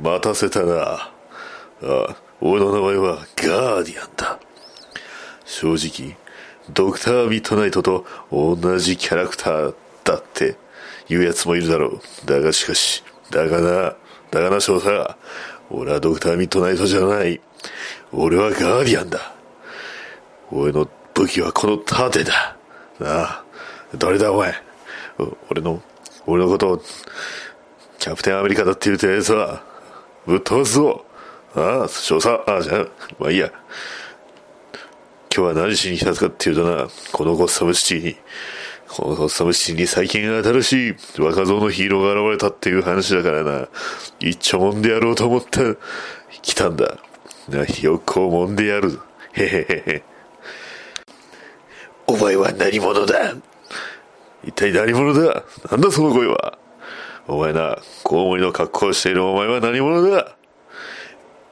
待たせたな。ああ、俺の名前はガーディアンだ。正直、ドクター・ミッドナイトと同じキャラクターだって言うやつもいるだろう。だがしかし、だがな、だがな翔太、俺はドクター・ミッドナイトじゃない。俺はガーディアンだ。俺の武器はこの盾だ。なあ、誰だお前。俺の、俺のことを、キャプテンアメリカだって言うてやつは、ぶっ飛ばすぞ。ああ、少佐、ああ、じゃあ、まあいいや。今日は何しに来たかっていうとな、このゴッサムシティに、このゴッサムシティに最近新しい若造のヒーローが現れたっていう話だからな、一丁もんでやろうと思って来たんだ。な、ひよっこをもんでやる。へへへへ。お前は何者だ？一体何者だ？なんだその声は？お前な、コウモリの格好をしているお前は何者だ？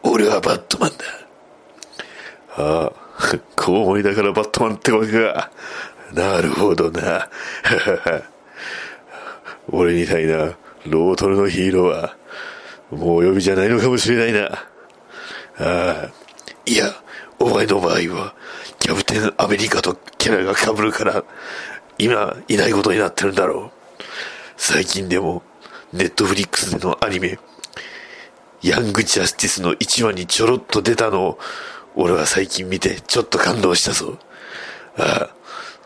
俺はバットマンだ。ああ、コウモリだからバットマンってわけか。なるほどな。俺みたいなロートルのヒーローは、もうお呼びじゃないのかもしれないな。ああ、いや、お前の場合は、キャプテンアメリカとキャラが被るから、今、いないことになってるんだろう。最近でも、ネットフリックスでのアニメ、ヤングジャスティスの1話にちょろっと出たのを、俺は最近見てちょっと感動したぞ。ああ、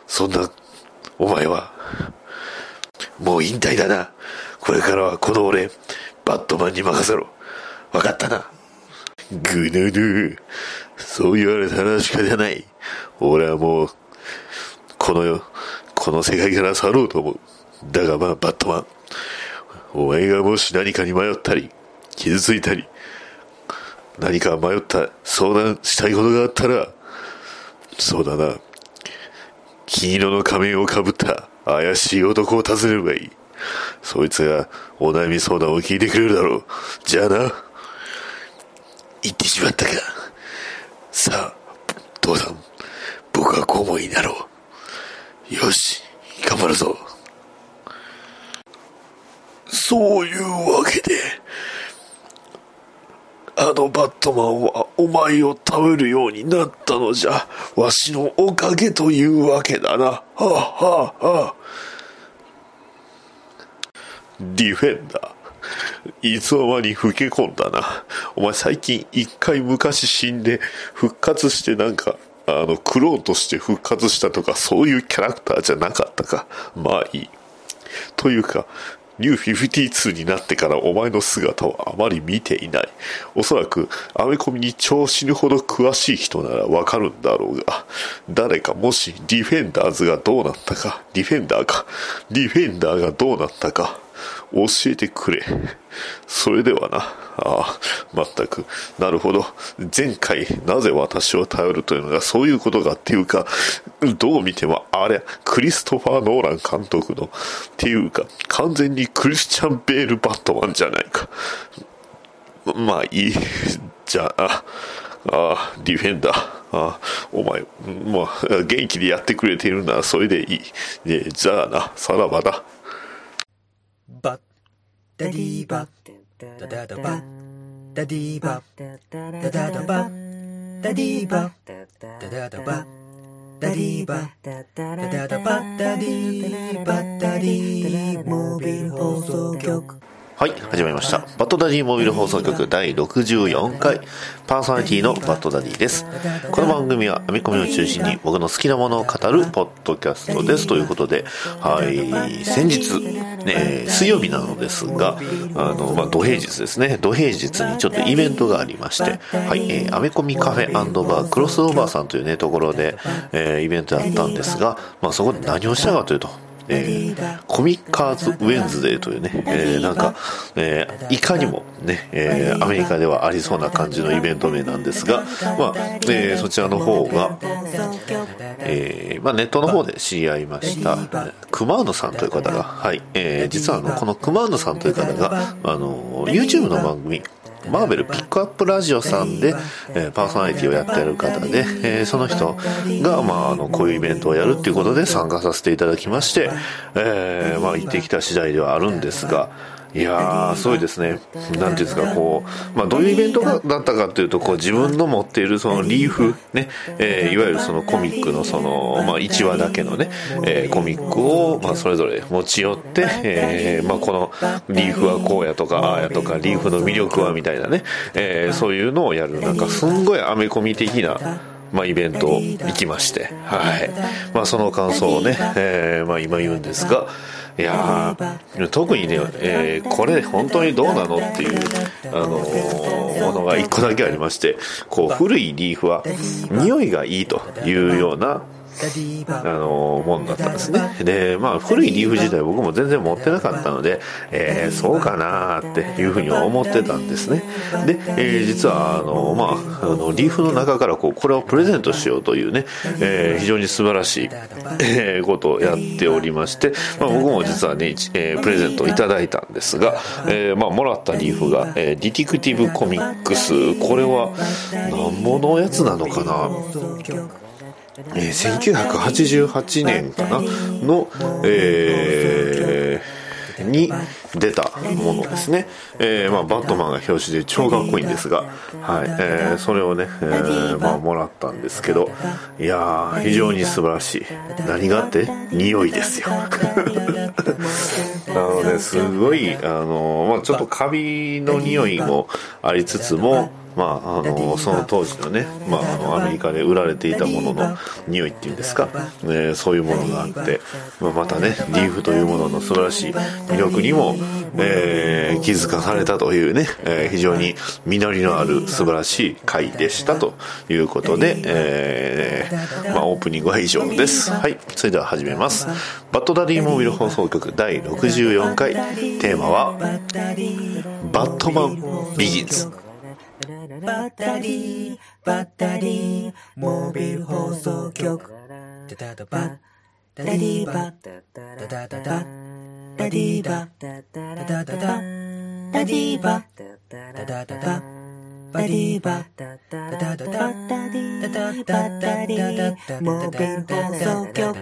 そんな、お前は、もう引退だな。これからはこの俺、バットマンに任せろ。わかったな。ぐぬぬ。そう言われたらしかじゃない。俺はもう、この世、この世界から去ろうと思う。だがまあ、バットマン。お前がもし何かに迷ったり、傷ついたり、何か迷った、相談したいことがあったら、そうだな。金色の仮面をかぶった怪しい男を訪ねればいい。そいつがお悩み相談を聞いてくれるだろう。じゃあな。言ってしまったか。さあ、父さん、僕はこうになろう。よし、頑張るぞ。そういうわけで、あのバットマンはお前を食べるようになったのじゃ、わしのおかげというわけだな。はあ、はあ、はあ。ディフェンダー。いつの間に老け込んだな。お前最近一回昔死んで復活してなんか、あの、クローンとして復活したとかそういうキャラクターじゃなかったか。まあいい。というか、ニュー52になってからお前の姿をあまり見ていない。おそらく、アメコミに調子ぬほど詳しい人ならわかるんだろうが、誰かもしディフェンダーズがどうなったか、ディフェンダーか、ディフェンダーがどうなったか、教えてくれ。それではな。ああ、まったく。なるほど。前回、なぜ私を頼るというのがそういうことかっていうか、どう見ても、あれ、クリストファー・ノーラン監督の、っていうか、完全にクリスチャン・ベール・バットマンじゃないか。まあいい。じゃあ、ああ、ディフェンダー。ああ、お前、まあ、元気でやってくれているならそれでいい。ねじゃあな、さらばだ。バッダディバッダダダバダディバダダダバダディバダダダバダディバダダダバダディバダディモービル放送局はい、始まりました。バッドダディモビル放送局第64回、パーソナリティのバッドダディです。この番組は編み込みを中心に僕の好きなものを語るポッドキャストです。ということで、はい、先日、ね、水曜日なのですが、あの、まあ、土平日ですね。土平日にちょっとイベントがありまして、はい、えー、アメコミカフェバークロスオーバーさんというね、ところで、えー、イベントやったんですが、まあ、そこで何をしたかというと、えー、コミッカーズ・ウェンズデーというね、えー、なんか、えー、いかにもね、えー、アメリカではありそうな感じのイベント名なんですが、まあ、えー、そちらの方が、えー、まあ、ネットの方で知り合いました、クマウノさんという方が、はい、えー、実はあの、このクマウノさんという方が、あの、YouTube の番組、マーベルピックアップラジオさんで、えー、パーソナリティをやっている方で、えー、その人が、まあ、あの、こういうイベントをやるっていうことで参加させていただきまして、えー、まあ、行ってきた次第ではあるんですが、いやー、すごいですね。なんていうんですか、こう、まあ、どういうイベントだったかっていうと、こう、自分の持っているそのリーフ、ね、えー、いわゆるそのコミックのその、まあ、1話だけのね、えー、コミックを、まあ、それぞれ持ち寄って、えー、まあ、このリーフはこうやとか、ああやとか、リーフの魅力はみたいなね、えー、そういうのをやる、なんかすんごいアメコミ的な、まあ、イベント行きまして、はい。まあ、その感想をね、えー、まあ、今言うんですが、いや特にね、えー、これ本当にどうなのっていう、あのー、ものが一個だけありまして、こう、古いリーフは匂いがいいというようなあのもんだったんですね。でまあ古いリーフ自体僕も全然持ってなかったので、えー、そうかなっていうふうには思ってたんですね。で、えー、実はあのまああのリーフの中からこうこれをプレゼントしようというね、えー、非常に素晴らしい、えことをやっておりまして、まあ、僕も実はね、えプレゼントをいただいたんですが、えまあ、もらったリーフが、えディティクティブコミックス。これは何ものやつなのかな？えー、1988年かな？の、えー、に出たものですね、えーまあ、バットマンが表紙で超かっこいいんですが、はい。えー、それをね、えーまあ、もらったんですけど。いやー非常に素晴らしい。何があって匂いですよ。あのねすごいあの、まあ、ちょっとカビの匂いもありつつもまあ、あのその当時のね、まあ、アメリカで売られていたものの匂いっていうんですか、えー、そういうものがあって、まあ、またねリーフというものの素晴らしい魅力にも、えー、気づかされたというね、えー、非常に実りのある素晴らしい回でしたということで、えーまあ、オープニングは以上です。はいそれでは始めます。バッドダディモービル放送局第64回。テーマはバットマンビギンズバッタリー、バッタリー、モービル放送局。ダダダバッダディーバッダダダダダディーバッダダダダダディーバッダダダダバディーバッダダダダダダディーバッダディーモービル放送局。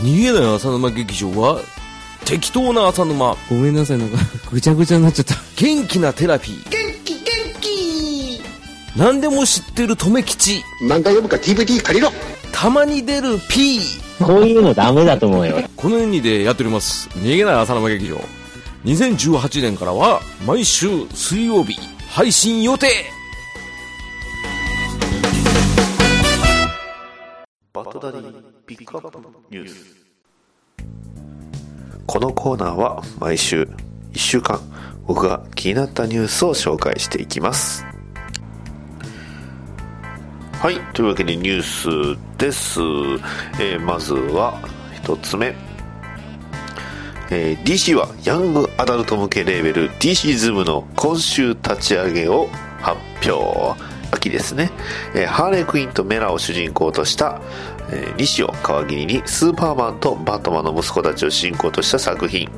逃げない浅沼劇場は適当な浅沼。ごめんなさいなんか ぐちゃぐちゃになっちゃった。元気なテラピー。元気元気。何でも知ってる留吉。漫画読むか DVD 借りろ。たまに出る P こういうのダメだと思うよ。このようにでやっております。逃げない浅沼劇場。2018年からは毎週水曜日配信予定。バトダディピックアップニュースこのコーナーは毎週1週間僕が気になったニュースを紹介していきます。はいというわけでニュースです、えー、まずは1つ目。えー、DC はヤングアダルト向けレーベル DC ズームの今週立ち上げを発表。秋ですね、えー、ハーレークイーンとメラを主人公としたえー、西尾皮切りにスーパーマンとバットマンの息子たちを主人公とした作品。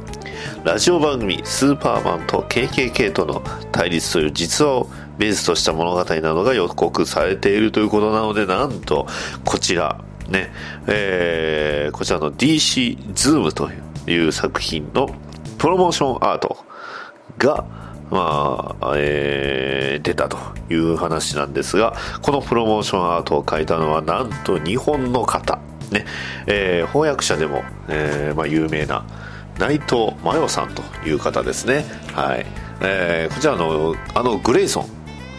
ラジオ番組「スーパーマンと KKK との対立」という実話をベースとした物語などが予告されているということなのでなんとこちらねえー、こちらの DC ズームという作品のプロモーションアートがまあ、えー、出たという話なんですが、このプロモーションアートを描いたのは、なんと日本の方、ね、えー、翻訳者でも、えー、まあ、有名な内藤真代さんという方ですね。はい。えー、こちらの、あのグレイソン、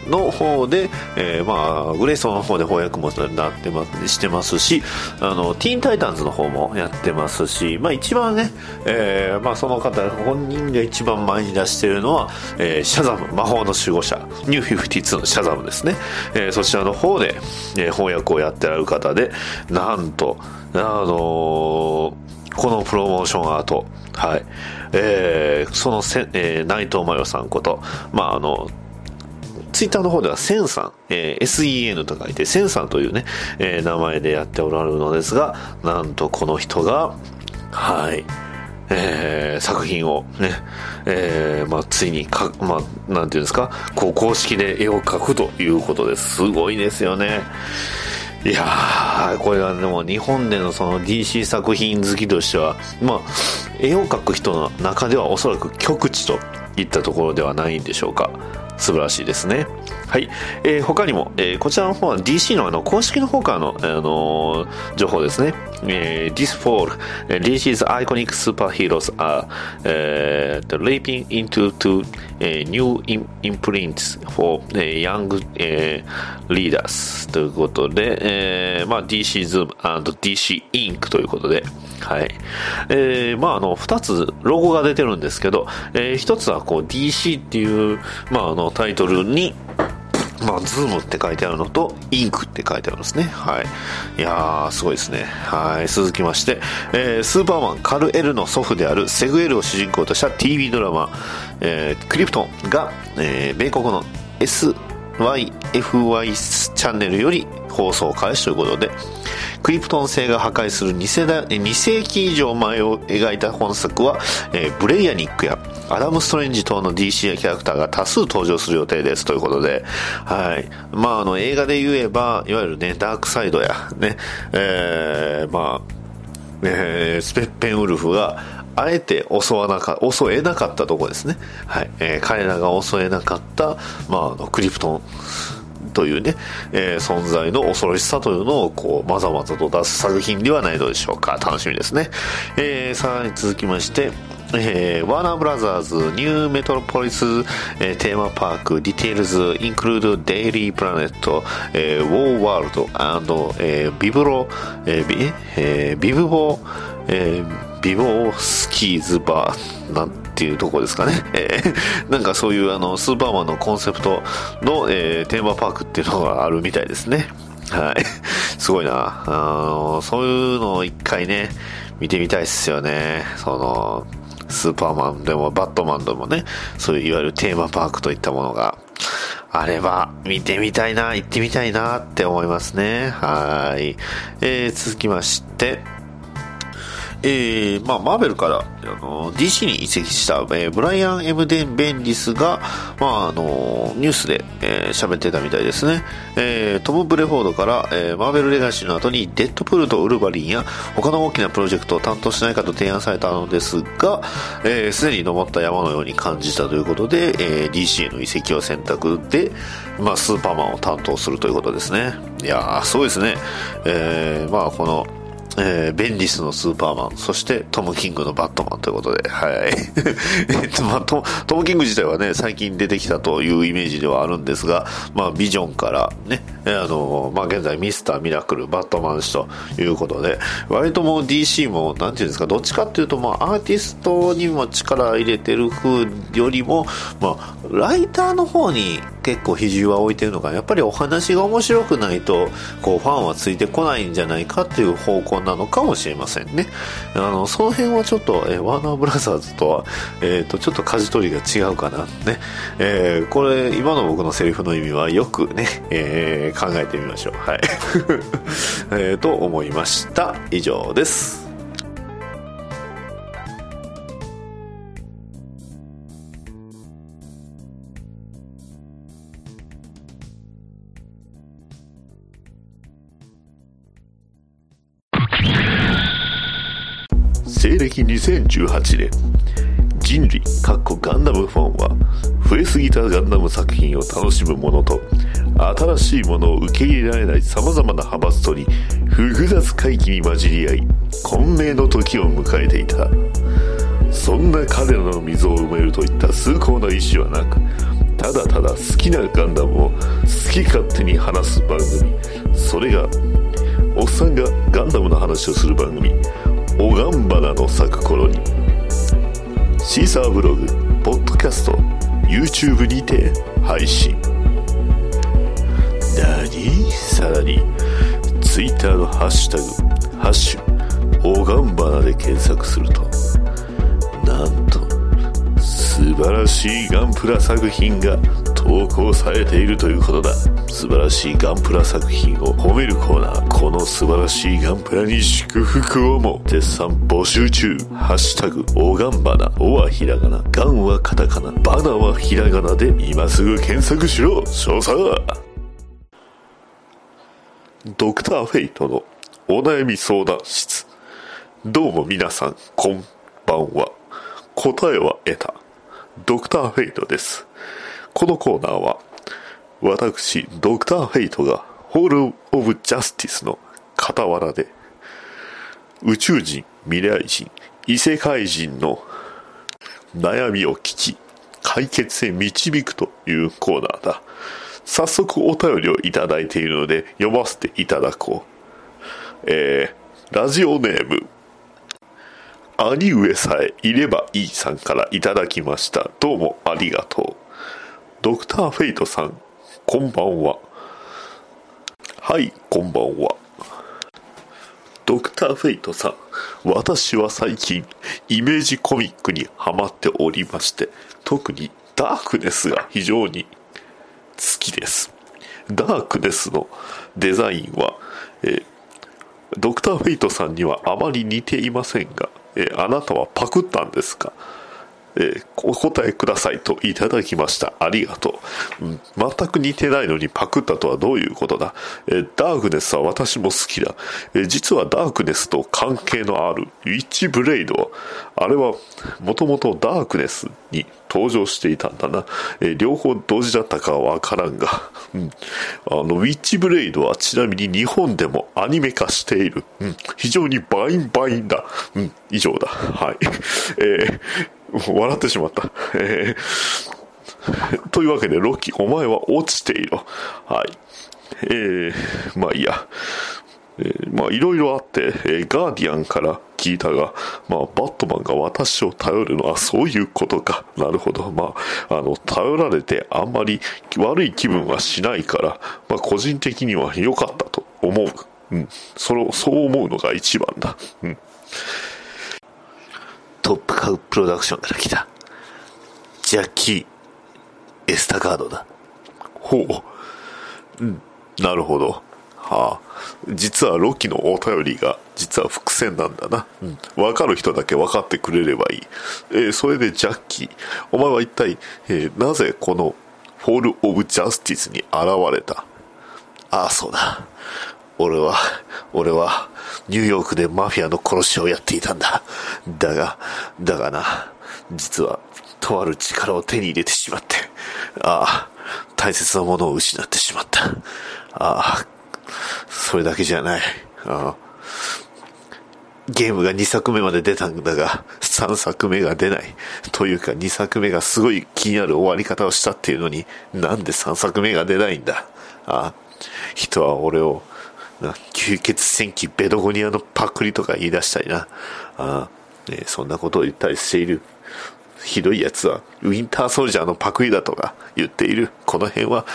の方で、えー、まあ、グレイソンの方で翻訳もなってますしてますし、あの、ティーンタイタンズの方もやってますし、まあ一番ね、えー、まあその方、本人が一番前に出してるのは、えー、シャザム、魔法の守護者、ニュー52のシャザムですね。えー、そちらの方で、えー、翻訳をやってられる方で、なんと、あのー、このプロモーションアート、はい。えー、そのせ、えー、内藤真代さんこと、まあ、あの、ツイッターの方ではセンさん、えー、SEN と書いてセンさんというね、えー、名前でやっておられるのですが、なんとこの人が、はい、えー、作品をね、えー、まあ、ついにか、まあ、なんていうんですか、こう公式で絵を描くということです。すごいですよね。いやー、これはでも日本でのその DC 作品好きとしては、まあ、絵を描く人の中ではおそらく極地といったところではないんでしょうか。素晴らしいですね。はい。えー、他にも、えー、こちらの方は DC のあの公式の方からの、あのー、情報ですね。えー、This fall, DC's iconic superheroes are、uh, leaping into to、uh, new imprints for、uh, young、uh, leaders ということで、えー、まあ DC Zoom and DC Ink ということで、はい。えー、まああの、二つロゴが出てるんですけど、えー、一つはこう DC っていう、まああの、タイトルに、まあ、ズームって書いてあるのと、インクって書いてあるんですね。はい。いやー、すごいですね。はい。続きまして、えー、スーパーマン、カル・エルの祖父であるセグエルを主人公とした TV ドラマ、えー、クリプトンが、えー、米国の SYFY チャンネルより放送開始ということで、クリプトン星が破壊する 2, 世代2世紀以上前を描いた本作は、えー、ブレイヤニックやアダム・ストレンジ等の DC やキャラクターが多数登場する予定ですということで、はい。まあ、あの、映画で言えば、いわゆるね、ダークサイドや、ね、えー、まあ、えー、スペッペンウルフが、あえて襲わなか、襲えなかったとこですね。はい。えー、彼らが襲えなかった、まあ、あの、クリプトン、というね、えー、存在の恐ろしさというのをこうまざまざと出す作品ではないのでしょうか。楽しみですね、えー、さらに続きましてえー、ワーナーブラザーズニューメトロポリス、えー、テーマパークディテールズインクルードデイリープラネット、えー、ウォーワールド、えー、ビブロ、えービえー、ビブボ、えー、ビボスキーズバーなんっていうとこですかね。えー、なんかそういうあの、スーパーマンのコンセプトの、えー、テーマパークっていうのがあるみたいですね。はい。すごいな。あのそういうのを一回ね、見てみたいっすよね。その、スーパーマンでもバットマンでもね、そういういわゆるテーマパークといったものがあれば見てみたいな、行ってみたいなって思いますね。はい。えー、続きまして、えー、まあ、マーベルから、あの、DC に移籍した、えー、ブライアン・エムデン・ベンリスが、まあ、あの、ニュースで、えー、喋ってたみたいですね。えー、トム・ブレフォードから、えー、マーベル・レガシーの後に、デッドプールとウルヴァリンや、他の大きなプロジェクトを担当しないかと提案されたのですが、えー、すでに登った山のように感じたということで、えー、DC への移籍を選択で、まあ、スーパーマンを担当するということですね。いやー、そうですね。えー、まあ、この、えー、ベンリスのスーパーマン、そしてトム・キングのバットマンということで、はい。えっと、まあト、トム・キング自体はね、最近出てきたというイメージではあるんですが、まあ、ビジョンからね、あの、まあ、現在ミスター・ミラクル、バットマン氏ということで、割ともう DC も、なんていうんですか、どっちかっていうと、まあ、アーティストにも力入れてる風よりも、まあ、ライターの方に結構比重は置いてるのが、やっぱりお話が面白くないと、こう、ファンはついてこないんじゃないかっていう方向なのかもしれませんね。あの、その辺はちょっと、えー、ワーナーブラザーズとは、えっ、ー、と、ちょっと舵取りが違うかな。ね。えー、これ、今の僕のセリフの意味はよくね、えー、考えてみましょう。はい。えと思いました。以上です。西暦2018年人類かっこガンダムファンは増えすぎたガンダム作品を楽しむものと新しいものを受け入れられない様々な派閥とに複雑回帰に混じり合い混迷の時を迎えていた。そんな彼らの溝を埋めるといった崇高な意志はなくただただ好きなガンダムを好き勝手に話す番組。それがおっさんがガンダムの話をする番組。おがんばなの咲く頃にシーサーブログポッドキャスト YouTube にて配信。何？さらに Twitter のハッシュタグ「ハッシュおがんばな」で検索するとなんと素晴らしいガンプラ作品が投稿されているということだ素晴らしいガンプラ作品を褒めるコーナーこの素晴らしいガンプラに祝福をも絶賛募集中ハッシュタグおがんばなおはひらがなガンはカタカナバナはひらがなで今すぐ検索しろ少佐ドクターフェイトのお悩み相談室。どうも皆さん、こんばんは。答えは得た。ドクターフェイトです。このコーナーは、私、ドクターフェイトが、ホール・オブ・ジャスティスの傍らで、宇宙人、未来人、異世界人の悩みを聞き、解決へ導くというコーナーだ。早速お便りをいただいているので読ませていただこう。えー、ラジオネーム、兄上さえいればいいさんからいただきました。どうもありがとう。ドクターフェイトさん、こんばんは。はい、こんばんは。ドクターフェイトさん、私は最近、イメージコミックにハマっておりまして、特にダークネスが非常に好きです。ダークネスのデザインは、えドクターフェイトさんにはあまり似ていませんが、えあなたはパクったんですか？えーお答えくださいといただきました。ありがとう。全く似てないのにパクったとはどういうことだ、えーダークネスは私も好きだ、えー実はダークネスと関係のあるウィッチブレイド。あれはもともとダークネスに登場していたんだな。え両方同時だったかはわからんが。うん。あの、ウィッチブレイドはちなみに日本でもアニメ化している。うん。非常にバインバインだ。うん。以上だ。はい。えー、笑ってしまった。えー、というわけで、ロッキー、お前は落ちていろ。はい。えー、まあいいや。えーまあいろいろあって、えーガーディアンから聞いたが、まあバットマンが私を頼るのは そういうことか。なるほど。まあ、あの、頼られてあんまり悪い気分はしないから、まあ個人的には良かったと思う。うん。それを、そう思うのが一番だ。うん。トップカウプロダクションから来た。ジャッキー、エスタカードだ。ほう。うん。なるほど。はあ。実はロキのお便りが、実は伏線なんだな。うん。わかる人だけ分かってくれればいい。えーそれでジャッキー、お前は一体、えーなぜこの、フォール・オブ・ジャスティスに現れた？ああ、そうだ。俺は、俺は、ニューヨークでマフィアの殺しをやっていたんだ。だが、だがな、実は、とある力を手に入れてしまって、ああ、大切なものを失ってしまった。ああ、それだけじゃない。ああゲームが2作目まで出たんだが、3作目が出ない。というか2作目がすごい気になる終わり方をしたっていうのに、なんで3作目が出ないんだ。ああ、人は俺を、吸血戦記ベドゴニアのパクリとか言い出したりな。あ、ね、そんなことを言ったりしている。ひどい奴は、ウィンターソルジャーのパクリだとか言っている。この辺は、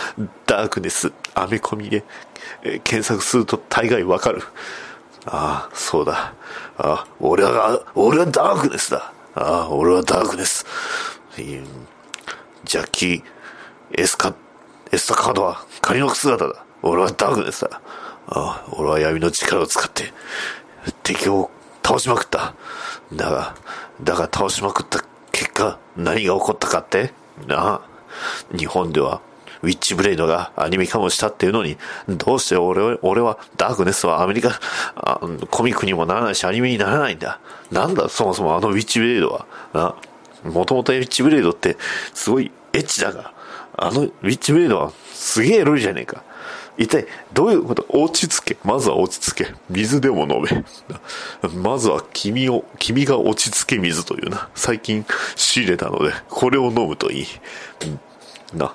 ダークネス、アメコミで、えー検索すると大概わかる。ああ、そうだ。ああ、俺は、俺はダークネスだ。ああ、俺はダークネス。ジャッキー、エスカ、エスタカードは仮の姿だ。俺はダークネスだ。ああ、俺は闇の力を使って、敵を倒しまくった。だが、だが倒しまくった結果、何が起こったかって？なあ、日本では、ウィッチブレイドがアニメ化もしたっていうのに、どうして俺は、俺は、ダークネスはアメリカ、コミックにもならないし、アニメにならないんだ？なんだ、そもそもあのウィッチブレイドは？な、もともとウィッチブレイドって、すごいエッチだが、あのウィッチブレイドは、すげえエロいじゃねえか。一体、どういうこと？落ち着け。まずは落ち着け。水でも飲め。まずは君を、君が落ち着け水というな。最近仕入れたので、これを飲むといい。な。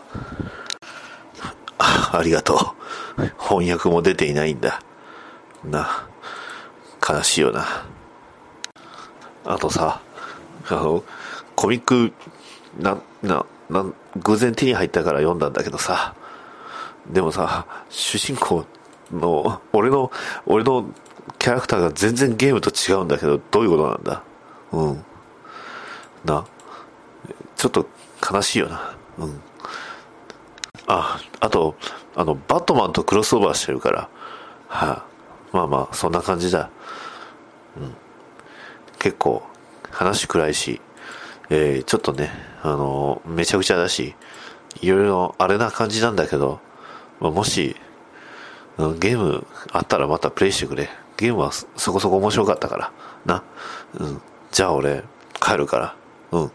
ありがとう。翻訳も出ていないんだ。な。悲しいよな。あとさ、あの、コミック、な、な、な、偶然手に入ったから読んだんだけどさ、でもさ、主人公の、俺の、俺のキャラクターが全然ゲームと違うんだけど、どういうことなんだ？うん。な。ちょっと悲しいよな。うん。あ、あと、あの、バットマンとクロスオーバーしてるから、はあ、まあまあ、そんな感じだ。うん。結構、話暗いし、えー、ちょっとね、あのめちゃくちゃだし、いろいろあれな感じなんだけど、まあ、もし、ゲームあったらまたプレイしてくれ。ゲームはそこそこ面白かったから。な。うん。じゃあ俺、帰るから。うん。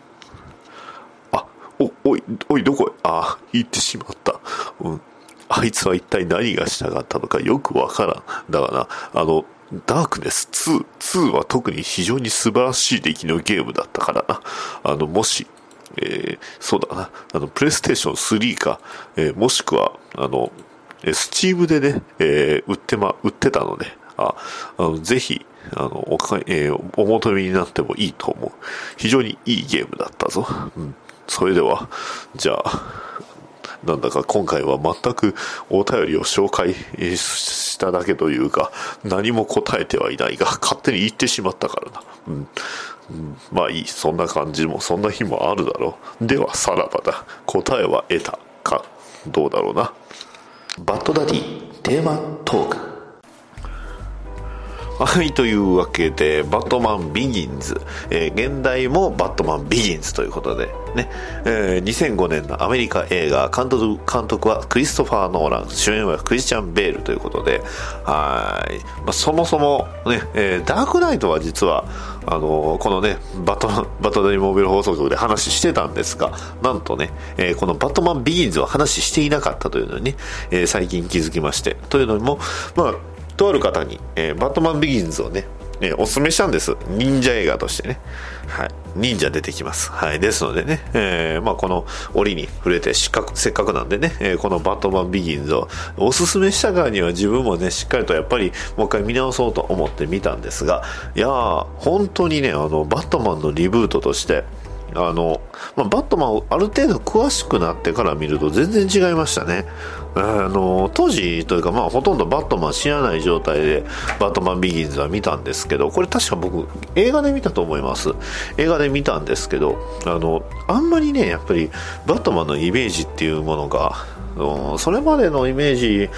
あ、お、おい、おい、どこ？へあ、行ってしまった。うん。あいつは一体何がしたかったのかよくわからん。だからな、あの、ダークネス2、2は特に非常に素晴らしい出来のゲームだったからな。あの、もし、えーそうだな、あの、プレイステーション3か、えーもしくは、あの、スチームでね、えー売ってま、売ってたので、あ、あの、ぜひ、あの、おか、えーお求めになってもいいと思う。非常にいいゲームだったぞ。うん。それでは、じゃあ、なんだか今回は全くお便りを紹介しただけというか、何も答えてはいないが、勝手に言ってしまったからな。うん。まあいい、そんな感じも、そんな日もあるだろう。では、さらばだ。答えは得たか。どうだろうな。バッドダディ、テーマトーク。はい、というわけで、バットマンビギンズ、えー現代もバットマンビギンズということで、ね、えー2005年のアメリカ映画、監督監督はクリストファー・ノーラン、主演はクリスチャン・ベールということで、はい、まあ、そもそもね、えーダークナイトは実は、あのーこのね、バットマン、バトダディモービル放送局で話してたんですが、なんとね、えーこのバットマンビギンズは話していなかったというのにね、えー最近気づきまして、というのも、まあ、とある方に、えーバットマンビギンズをね、えーおすすめしたんです。忍者映画としてね。はい。忍者出てきます。はい。ですのでね、えーまあこの折に触れて、せっかくなんでね、えーこのバットマンビギンズをおすすめした側には自分もね、しっかりとやっぱりもう一回見直そうと思って見たんですが、いやー、本当にね、あの、バットマンのリブートとして、あの、まあ、バットマンをある程度詳しくなってから見ると全然違いましたね。あの、当時というかまあほとんどバットマン知らない状態でバットマンビギンズは見たんですけど、これ確か僕映画で見たと思います。映画で見たんですけど、あの、あんまりね、やっぱりバットマンのイメージっていうものが、それまでのイメージ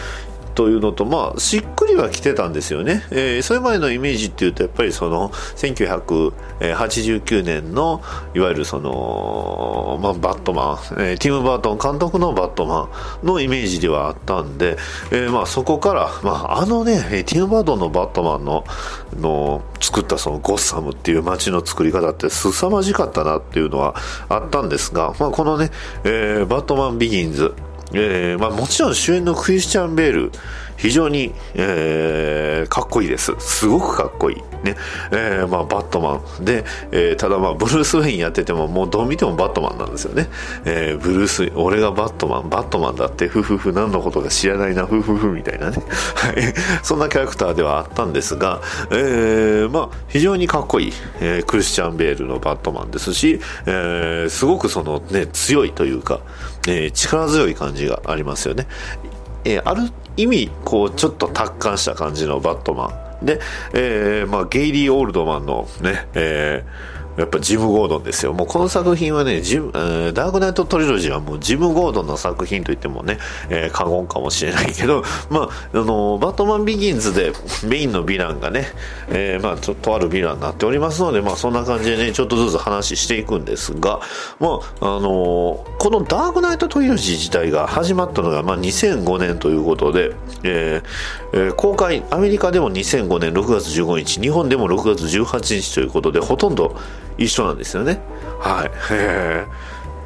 というのと、まあ、しっくりは来てたんですよね。えーそれまでのイメージっていうと、やっぱりその、1989年の、いわゆるその、まあ、バットマン、えーティム・バートン監督のバットマンのイメージではあったんで、えーまあ、そこから、まあ、あのね、ティム・バートンのバットマンの、の、作ったそのゴッサムっていう街の作り方って凄まじかったなっていうのはあったんですが、まあ、このね、えーバットマン・ビギンズ、えーまあ、もちろん主演のクリスチャン・ベール、非常に、えーかっこいいです。すごくかっこいい。ね。えーまあ、バットマン。で、えーただまあ、ブルース・ウェインやってても、もうどう見てもバットマンなんですよね。えーブルース、俺がバットマン、バットマンだって、ふふふ、何のことか知らないな、ふふふ、みたいなね。はい。そんなキャラクターではあったんですが、えーまあ、非常にかっこいい、えークリスチャン・ベールのバットマンですし、えーすごくそのね、強いというか、えー力強い感じがありますよね。えーある意味、こう、ちょっと達観した感じのバットマン。で、えーまあ、ゲイリー・オールドマンのね、えーやっぱジム・ゴードンですよ。もうこの作品はね、ジム、ダークナイト・トリロジーはもうジム・ゴードンの作品と言ってもね、えー過言かもしれないけど、まあ、あの、バットマン・ビギンズでメインのヴィランがね、えーまあ、ちょっとあるヴィランになっておりますので、まあ、そんな感じでね、ちょっとずつ話していくんですが、まあ、あのこのダークナイト・トリロジー自体が始まったのが、まあ、2005年ということで、えーえー公開、アメリカでも2005年6月15日、日本でも6月18日ということで、ほとんど一緒なんですよね。はい。へ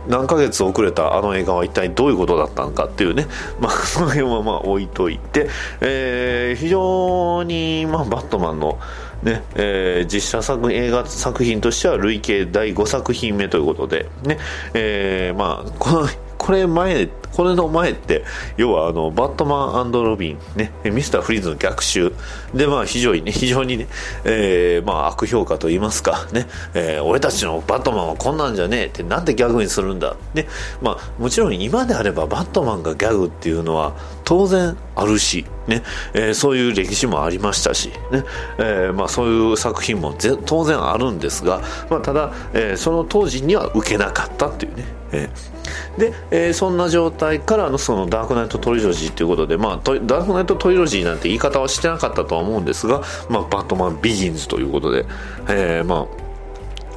何ヶ月遅れたあの映画は一体どういうことだったのかっていうね、まあ、その辺はまあ置いといて、えー非常に、まあ、バットマンの、ねえー実写作映画作品としては累計第5作品目ということで、ねえーまあ、このこれ前これの前って要はあのバットマンロビン、ね、ミスターフリーズの逆襲。で、まあ、非常にね非常にね、えーまあ、悪評価と言いますか、ねえー俺たちのバットマンはこんなんじゃねえってなんでギャグにするんだ、ねまあ、もちろん今であればバットマンがギャグっていうのは当然あるし、ねえーそういう歴史もありましたし、ねえーまあ、そういう作品もぜ当然あるんですが、まあ、ただ、えーその当時には受けなかったっていうね、えーで、えーそんな状態からのそのダークナイトトリロジーということで、まあ、ダークナイトトリロジーなんて言い方はしてなかったとは思うんですが、まあ、バットマンビギンズということで、えーまあ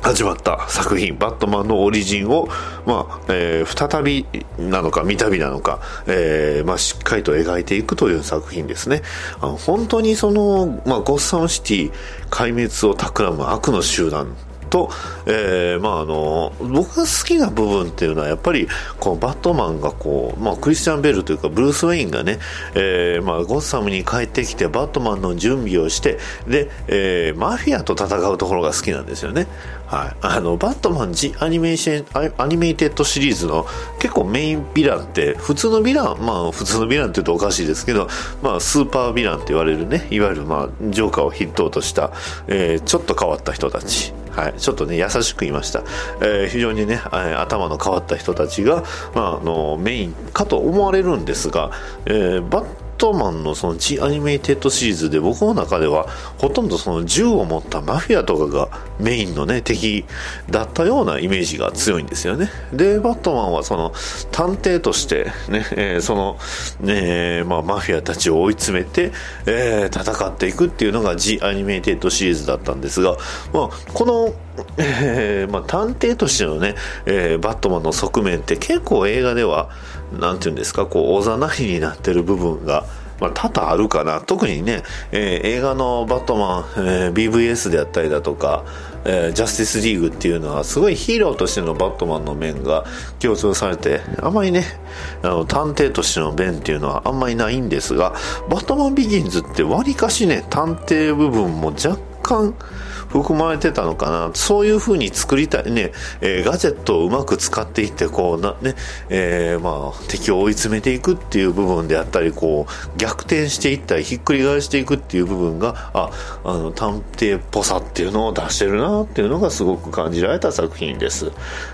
始まった作品、バットマンのオリジンを、まあ、えー、再びなのか、三度なのか、えー、まあ、しっかりと描いていくという作品ですね。あの本当にその、まあ、ゴッサムシティ壊滅を企む悪の集団と、えー、まああの、僕が好きな部分っていうのは、やっぱり、こう、バットマンがこう、まあ、クリスチャン・ベルというか、ブルース・ウェインがね、えー、まあ、ゴッサムに帰ってきて、バットマンの準備をして、で、えー、マフィアと戦うところが好きなんですよね。はい。あの、バットマン The Animation、Animated Series の結構メインヴィランって、普通のヴィラン、まあ、普通のヴィランって言うとおかしいですけど、まあ、スーパーヴィランって言われるね、いわゆるまあ、ジョーカーを筆頭とした、えー、ちょっと変わった人たち。はい、ちょっとね優しく言いました、えー、非常にね、え頭の変わった人たちが、まあ、あのメインかと思われるんですが、えー、バットマンのその G アニメイテッドシリーズで僕の中ではほとんどその銃を持ったマフィアとかがメインのね敵だったようなイメージが強いんですよね。でバットマンはその探偵としてね、えー、その、ねまあ、マフィアたちを追い詰めて、えー、戦っていくっていうのが G アニメイテッドシリーズだったんですが、まあ、このえーまあ、探偵としてのね、えー、バットマンの側面って結構映画では、なんていうんですか、こう、おざなりになってる部分が、まあ、多々あるかな。特にね、えー、映画のバットマン、えー、BVS であったりだとか、えー、ジャスティスリーグっていうのはすごいヒーローとしてのバットマンの面が強調されて、あんまりね、あの、探偵としての面っていうのはあんまりないんですが、バットマンビギンズって割かしね、探偵部分も若干、含まれてたのかな。そういう風に作りたい。ね、えー、ガジェットをうまく使っていってこうなね、えー、まあ敵を追い詰めていくっていう部分であったりこう逆転していったりひっくり返していくっていう部分がああの探偵っぽさっていうのを出してるなっていうのがすごく感じられた作品です、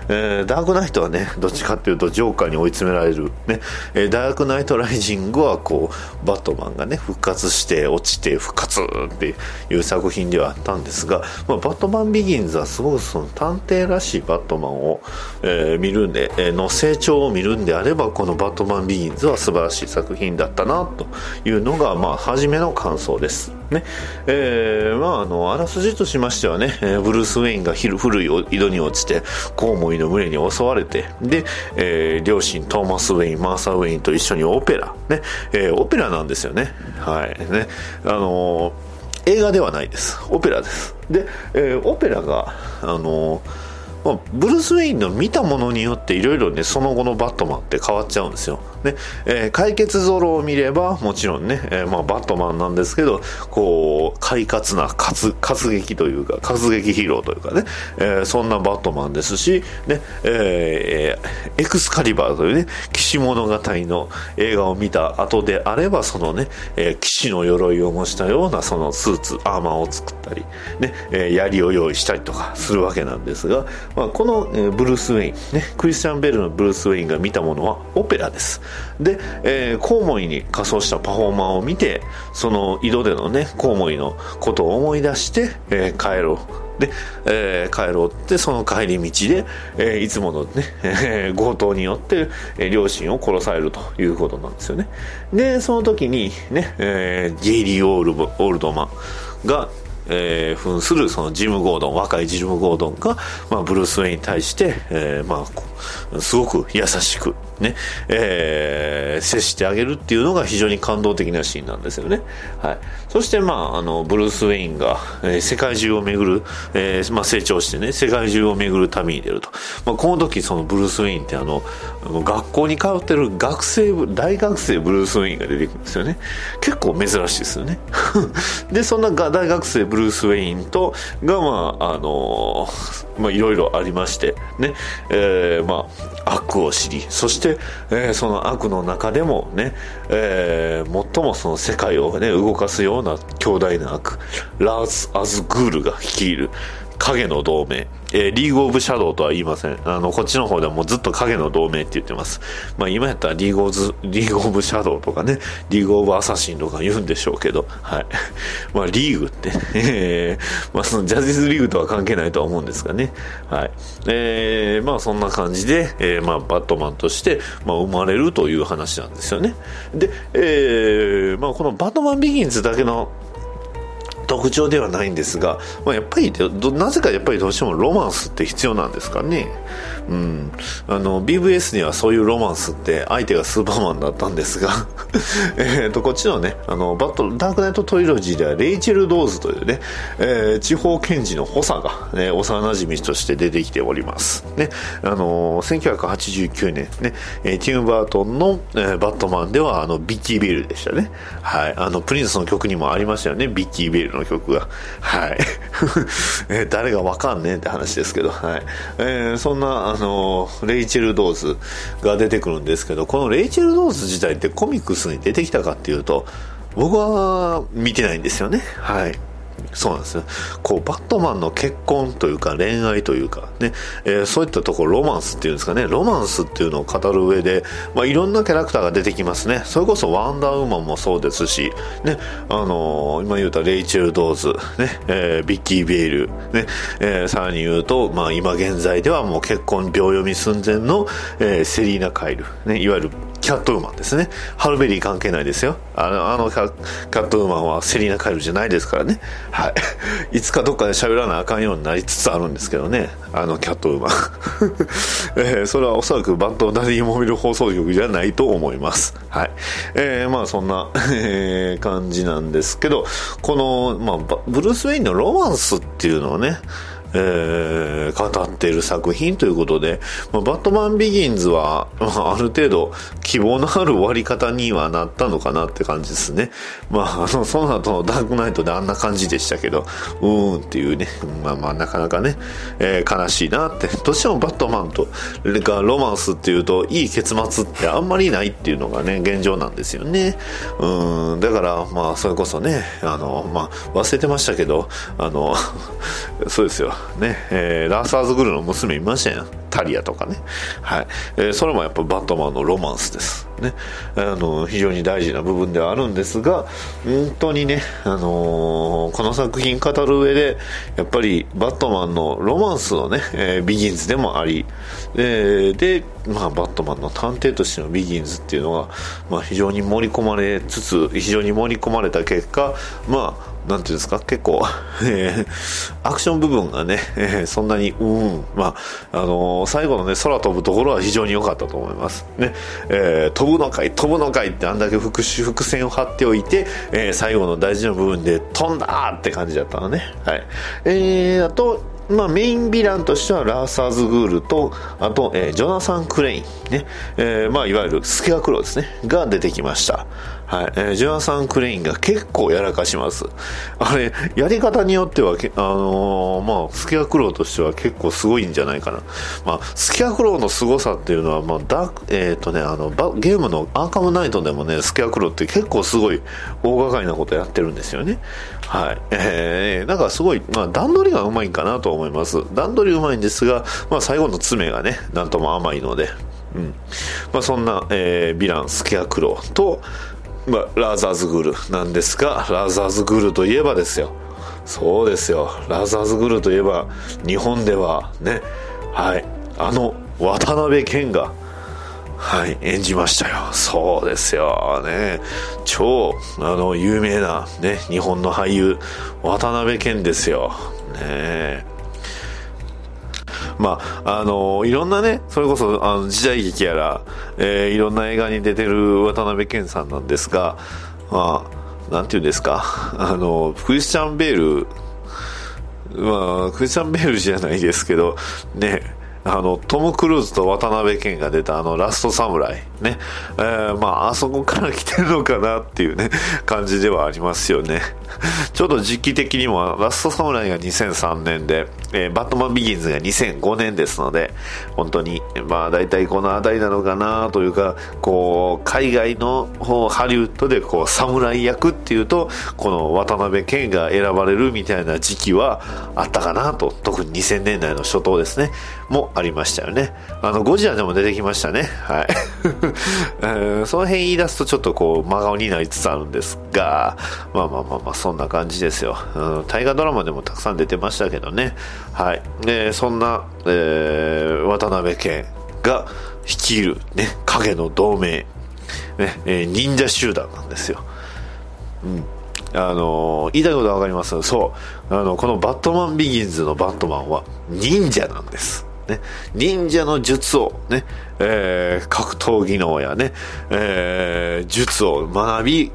えー、ダークナイトはねどっちかっていうとジョーカーに追い詰められる。ね、えダークナイトライジングはこうバットマンがね復活して落ちて復活っていう作品ではあったんですがまあ、バットマンビギンズはすごくその探偵らしいバットマンを、えー、見るんで、えー、の成長を見るんであればこのバットマンビギンズは素晴らしい作品だったなというのがまあ初めの感想です。ね。えー、まああのあらすじとしましてはね、ブルース・ウェインが古い井戸に落ちてコウモリの群れに襲われてで、えー、両親トーマス・ウェインマーサ・ウェインと一緒にオペラ。ね、えー、オペラなんですよね。はい。ね。あのー映画ではないです。オペラです。で、えー、オペラが、あのーまあ、ブルース・ウェインの見たものによっていろいろねその後のバットマンって変わっちゃうんですよ、ね。えー、解決ゾロを見ればもちろんね、えー、まあ、バットマンなんですけどこう快活な活活劇というか活劇ヒーローというかね、えー、そんなバットマンですし、ねえー、エクスカリバーというね騎士物語の映画を見た後であればそのね、えー、騎士の鎧を模したようなそのスーツアーマーを作ったり、ねえー、槍を用意したりとかするわけなんですがまあ、この、えー、ブルース・ウェイン、ね、クリスチャン・ベルのブルース・ウェインが見たものはオペラです。で、えー、コウモリに仮装したパフォーマーを見てその井戸でのねコウモリのことを思い出して、えー、帰ろう。で、えー、帰ろうってその帰り道で、えー、いつものね、えー、強盗によって、えー、両親を殺されるということなんですよね。でその時にね、えー、ゲイリー・オールオールドマンがえー、扮するそのジム・ゴードン若いジム・ゴードンが、まあ、ブルース・ウェインに対して、えー、まあ、すごく優しくね、えー、接してあげるっていうのが非常に感動的なシーンなんですよね。はい。そして、まあ、あの、ブルース・ウェインが、えー、世界中を巡る、えー、まあ、成長してね、世界中を巡る旅に出ると。まあ、この時、そのブルース・ウェインってあの、学校に通ってる学生、大学生ブルース・ウェインが出てくるんですよね。結構珍しいですよね。で、そんな大学生ブルース・ウェインと、が、まあ、あのまあ、いろいろありまして、ね、えー、まあ、悪を知り、そして、えー、その悪の中でもね、えー、最もその世界をね、動かすような強大な悪、ラーズ・アズ・グールが率いる影の同盟、えー、リーグオブシャドウとは言いません。あの、こっちの方ではもうずっと影の同盟って言ってます。まあ今やったらリーグオブ、リーグオブシャドウとかね、リーグオブアサシンとか言うんでしょうけど、はい。まあリーグって、えー、まあそのジャズリーグとは関係ないとは思うんですがね。はい。えー、まあそんな感じで、えー、まあバットマンとして、まあ生まれるという話なんですよね。で、えー、まあこのバットマンビギンズだけの特徴ではないんですが、まあ、やっぱりなぜかやっぱりどうしてもロマンスって必要なんですかね、うん、あの BVS にはそういうロマンスって相手がスーパーマンだったんですが えとこっちのねあのバットダークナイトトリロジーではレイチェル・ドーズというね、えー、地方検事の補佐が、ね、幼馴染として出てきております、ねあの1989年ね、えティム・バートンの、えー、バットマンではあのビッキー・ベルでしたね、はい、あのプリンスの曲にもありましたよねビッキー・ベルの曲が。はい。えー、誰がわかんねえって話ですけど、はい。えー、そんなのレイチェル・ドーズが出てくるんですけどこのレイチェル・ドーズ自体ってコミックスに出てきたかっていうと僕は見てないんですよね。はい。そうなんですよ。こう、バットマンの結婚というか恋愛というかね、えー、そういったところ、ロマンスっていうんですかね、ロマンスっていうのを語る上で、まあ、いろんなキャラクターが出てきますね。それこそワンダーウーマンもそうですし、ね、あのー、今言うたレイチェル・ドーズ、ね、えー、ビッキー・ベイル、ね、えー、さらに言うと、まあ、今現在ではもう結婚秒読み寸前の、えー、セリーナ・カイル、ね、いわゆるキャットウーマンですね。ハルベリー関係ないですよ。あの、あのキャットウーマンはセリーナ・カイルじゃないですからね。はい。いつかどっかで喋らなあかんようになりつつあるんですけどね。あのキャットウーマン。えー、それはおそらくバントダディモビル放送局じゃないと思います。はい。えー、まあそんな、えー、感じなんですけど、この、まあ、ブルース・ウェインのロマンスっていうのをね、えー、語っている作品ということで、まあ、バットマンビギンズは、まあ、ある程度希望のある終わり方にはなったのかなって感じですね。まあ、あの、その後のダークナイトであんな感じでしたけど、うーんっていうね、まあまあなかなかね、えー、悲しいなって。どうしてもバットマンとがロマンスっていうと、いい結末ってあんまりないっていうのがね、現状なんですよね。うん、だから、まあ、それこそね、あの、まあ、忘れてましたけど、あの、そうですよ。ね、えー、ラーサーズグルの娘いましたやん。タリアとかね。はい。えー、それもやっぱバットマンのロマンスです。ね。あの、非常に大事な部分ではあるんですが、本当にね、あのー、この作品語る上で、やっぱりバットマンのロマンスのね、えー、ビギンズでもあり、えー、で、まあ、バットマンの探偵としてのビギンズっていうのが、まあ、非常に盛り込まれつつ、非常に盛り込まれた結果、まあ、なんていうんですか、結構、えー、アクション部分がね、えー、そんなに、うん、まあ、あのー、最後のね、空飛ぶところは非常に良かったと思います。ね、えー、飛ぶのかい、飛ぶのかいってあんだけ伏伏線を張っておいて、えー、最後の大事な部分で飛んだって感じだったのね。はい。えー、あと、まあ、メインヴィランとしてはラーサーズ・グールと、あと、えー、ジョナサン・クレイン、ね、えー、まあ、いわゆるスケアクローですね、が出てきました。はい、えー、ジュアサン・クレインが結構やらかします。あれ、やり方によっては、あのー、まあ、スキアクローとしては結構すごいんじゃないかな。まあ、スキアクローの凄さっていうのは、まあ、ダーク、えっ、ー、とね、あの、ゲームのアーカムナイトでもね、スキアクローって結構すごい大掛かりなことやってるんですよね。はい。えー、なんかすごい、まあ、段取りがうまいんかなと思います。段取りうまいんですが、まあ、最後の爪がね、なんとも甘いので、うん。まあ、そんな、えー、ヴィラン、スキアクローと、まあ、ラザーズグルなんですが、ラザーズグルといえばですよ。そうですよ。ラザーズグルといえば、日本ではね、はい、あの渡辺謙が、はい、演じましたよ。そうですよ。ね。超、あの、有名な、ね、日本の俳優、渡辺謙ですよ。ねまあ、あのいろんなね、それこそあの時代劇やら、えー、いろんな映画に出てる渡辺謙さんなんですが、まあ、なんていうんですか、あの、クリスチャン・ベール、まあ、クリスチャン・ベールじゃないですけど、ね、あの、トム・クルーズと渡辺謙が出たあの、ラストサムライ。ね。えー、まあ、あそこから来てるのかなっていうね、感じではありますよね。ちょっと時期的にも、ラストサムライが2003年で、えー、バットマンビギンズが2005年ですので、本当に、まあ、大体この辺りなのかなというか、こう、海外の方ハリウッドで、こう、侍役っていうと、この渡辺謙が選ばれるみたいな時期はあったかなと、特に2000年代の初頭ですね。もありましたよね。あの、ゴジラでも出てきましたね。はい。え、その辺言い出すとちょっとこう、真顔になりつつあるんですが、まあまあまあまあ、そんな感じですよ。うん、大河ドラマでもたくさん出てましたけどね。はい。で、そんな、えー、渡辺謙が率いる、ね、影の同盟、ね、えー、忍者集団なんですよ。うん。あの言いたいことは分かります？そうあのこのバットマンビギンズのバットマンは忍者なんですね、忍者の術をね、えー、格闘技能やね、えー、術を学び、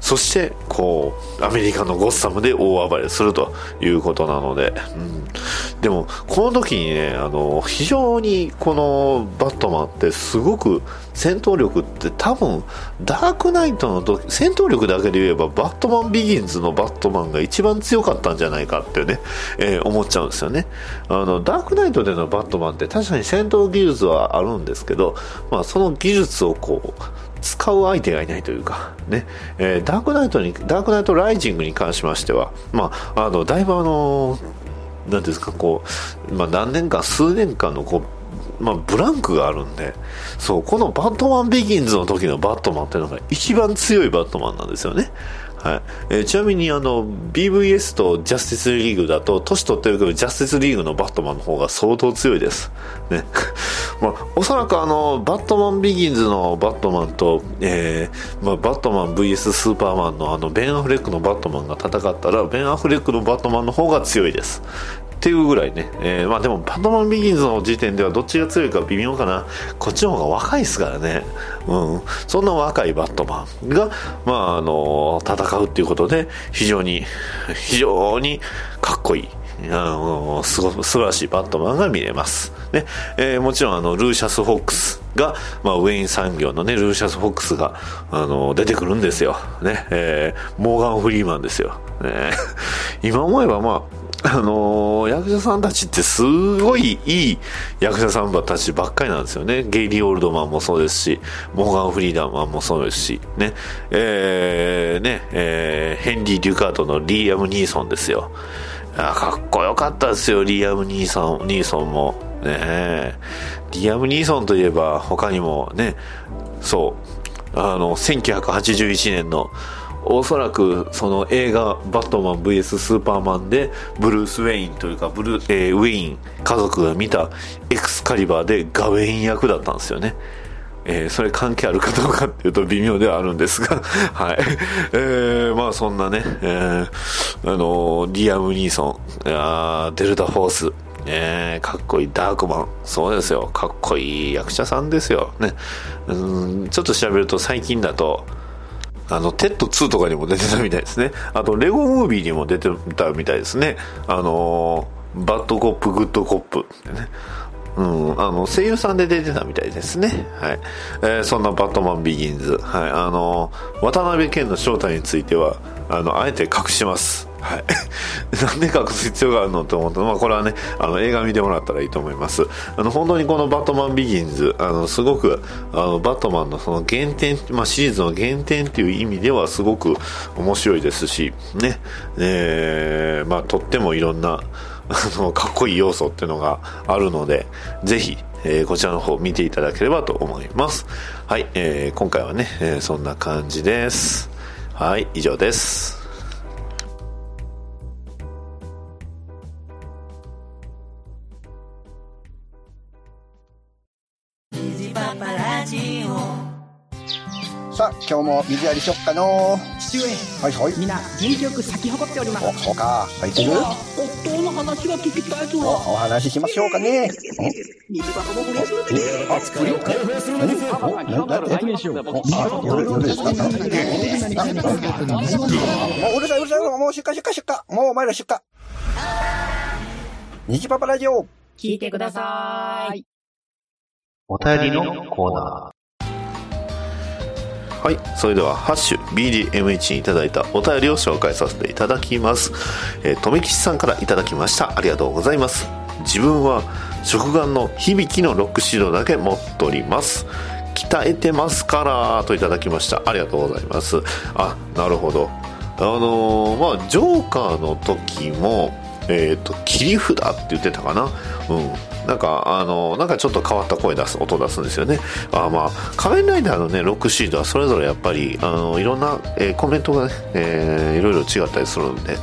そして、こう、アメリカのゴッサムで大暴れするということなので、うん、でも、この時にね、あの、非常にこのバットマンってすごく戦闘力って多分、ダークナイトの時、戦闘力だけで言えば、バットマンビギンズのバットマンが一番強かったんじゃないかってね、えー、思っちゃうんですよね。あの、ダークナイトでのバットマンって確かに戦闘技術はあるんですけど、まあ、その技術をこう、使う相手がいないというか、ね、えー、ダークナイトに、ダークナイトライジングに関しましては、まあ、あの、だいぶあの、なんですか、こう、まあ、何年間、数年間のこう、まあ、ブランクがあるんで、そう、このバットマンビギンズの時のバットマンっていうのが一番強いバットマンなんですよね。はい。えー、ちなみにあの BVS とジャスティスリーグだと年取ってるけどジャスティスリーグのバットマンの方が相当強いです、ね。まあ、おそらくあのバットマンビギンズのバットマンと、えーまあ、バットマン VS スーパーマンのあのベン・アフレックのバットマンが戦ったらベン・アフレックのバットマンの方が強いです。っていうぐらいね、えー、まあでもバットマンビギンズの時点ではどっちが強いか微妙かな。こっちの方が若いですからね。うん。そんな若いバットマンがまああの戦うっていうことで非常に非常にかっこいい。あのすご素晴らしいバットマンが見れます。ね。えー、もちろんあのルーシャス・フォックスが、まあ、ウェイン産業のね、ルーシャス・フォックスが、あの出てくるんですよ。ね。えー、モーガン・フリーマンですよ。ね、今思えばまああのー、役者さんたちってすごいいい役者さんたちばっかりなんですよね。ゲイリー・オールドマンもそうですし、モーガン・フリーダーマンもそうですし、ね、えー、ね、えー、ヘンリー・デュカートのリーアム・ニーソンですよ。かっこよかったですよ、リーアム・ニーソン、ニーソンも。ねリーアム・ニーソンといえば他にもね、そう、あの、1981年のおそらくその映画「バットマン VS スーパーマン」でブルース・ウェインというかブル、えー、ウェイン家族が見たエクスカリバーでガウェイン役だったんですよね。えー、それ関係あるかどうかっていうと微妙ではあるんですが、はい。えー、まあそんなね、えー、あのー、リアム・ニーソン、あデルタ・フォース、ね、かっこいいダークマン。そうですよ。かっこいい役者さんですよ。ね。うん、ちょっと調べると最近だと、あの、テッド2とかにも出てたみたいですね。あと、レゴムービーにも出てたみたいですね。あのー、バッドコップ、グッドコップってね。うん、あの、声優さんで出てたみたいですね。はい。えー、そんなバットマンビギンズ。はい。あのー、渡辺謙の正体については、あの、あえて隠します。はい。なんで隠す必要があるのと思って、まあこれはね、あの映画見てもらったらいいと思います。あの本当にこのバットマンビギンズ、あのすごく、あのバットマンのその原点、まあシリーズの原点っていう意味ではすごく面白いですし、ね、えー、まあとってもいろんな、あの、かっこいい要素っていうのがあるので、ぜひ、えー、こちらの方見ていただければと思います。はい、えー、今回はね、えー、そんな感じです。はい、以上です。さあ、今日も水やりしよっかの父上。はいはい。みんな元気よく咲き誇っております。お、そうか。咲いてる？夫の話が聞きたいぞ。お、お話ししましょうかね。水箱も不倫するんですあ、不倫何何何しよう。夜、夜ですかもううるさいうるさい。もう出荷出荷出荷。もうお前ら出荷。虹パパラジオ。聞いてください。お便りのコーナー。はい。それでは、ハッシュ BDMH にいただいたお便りを紹介させていただきます。えー、とめきちさんからいただきました。ありがとうございます。自分は、食玩の響きのロックシードだけ持っております。鍛えてますからといただきました。ありがとうございます。あ、なるほど。あのー、まあ、ジョーカーの時も、えっ、ー、と、切り札って言ってたかな。うん。なんか、あの、なんかちょっと変わった声出す、音出すんですよね。あまあ、仮面ライダーのね、ロックシードはそれぞれやっぱり、あの、いろんな、えーコメントがね、えーいろいろ違ったりするんで、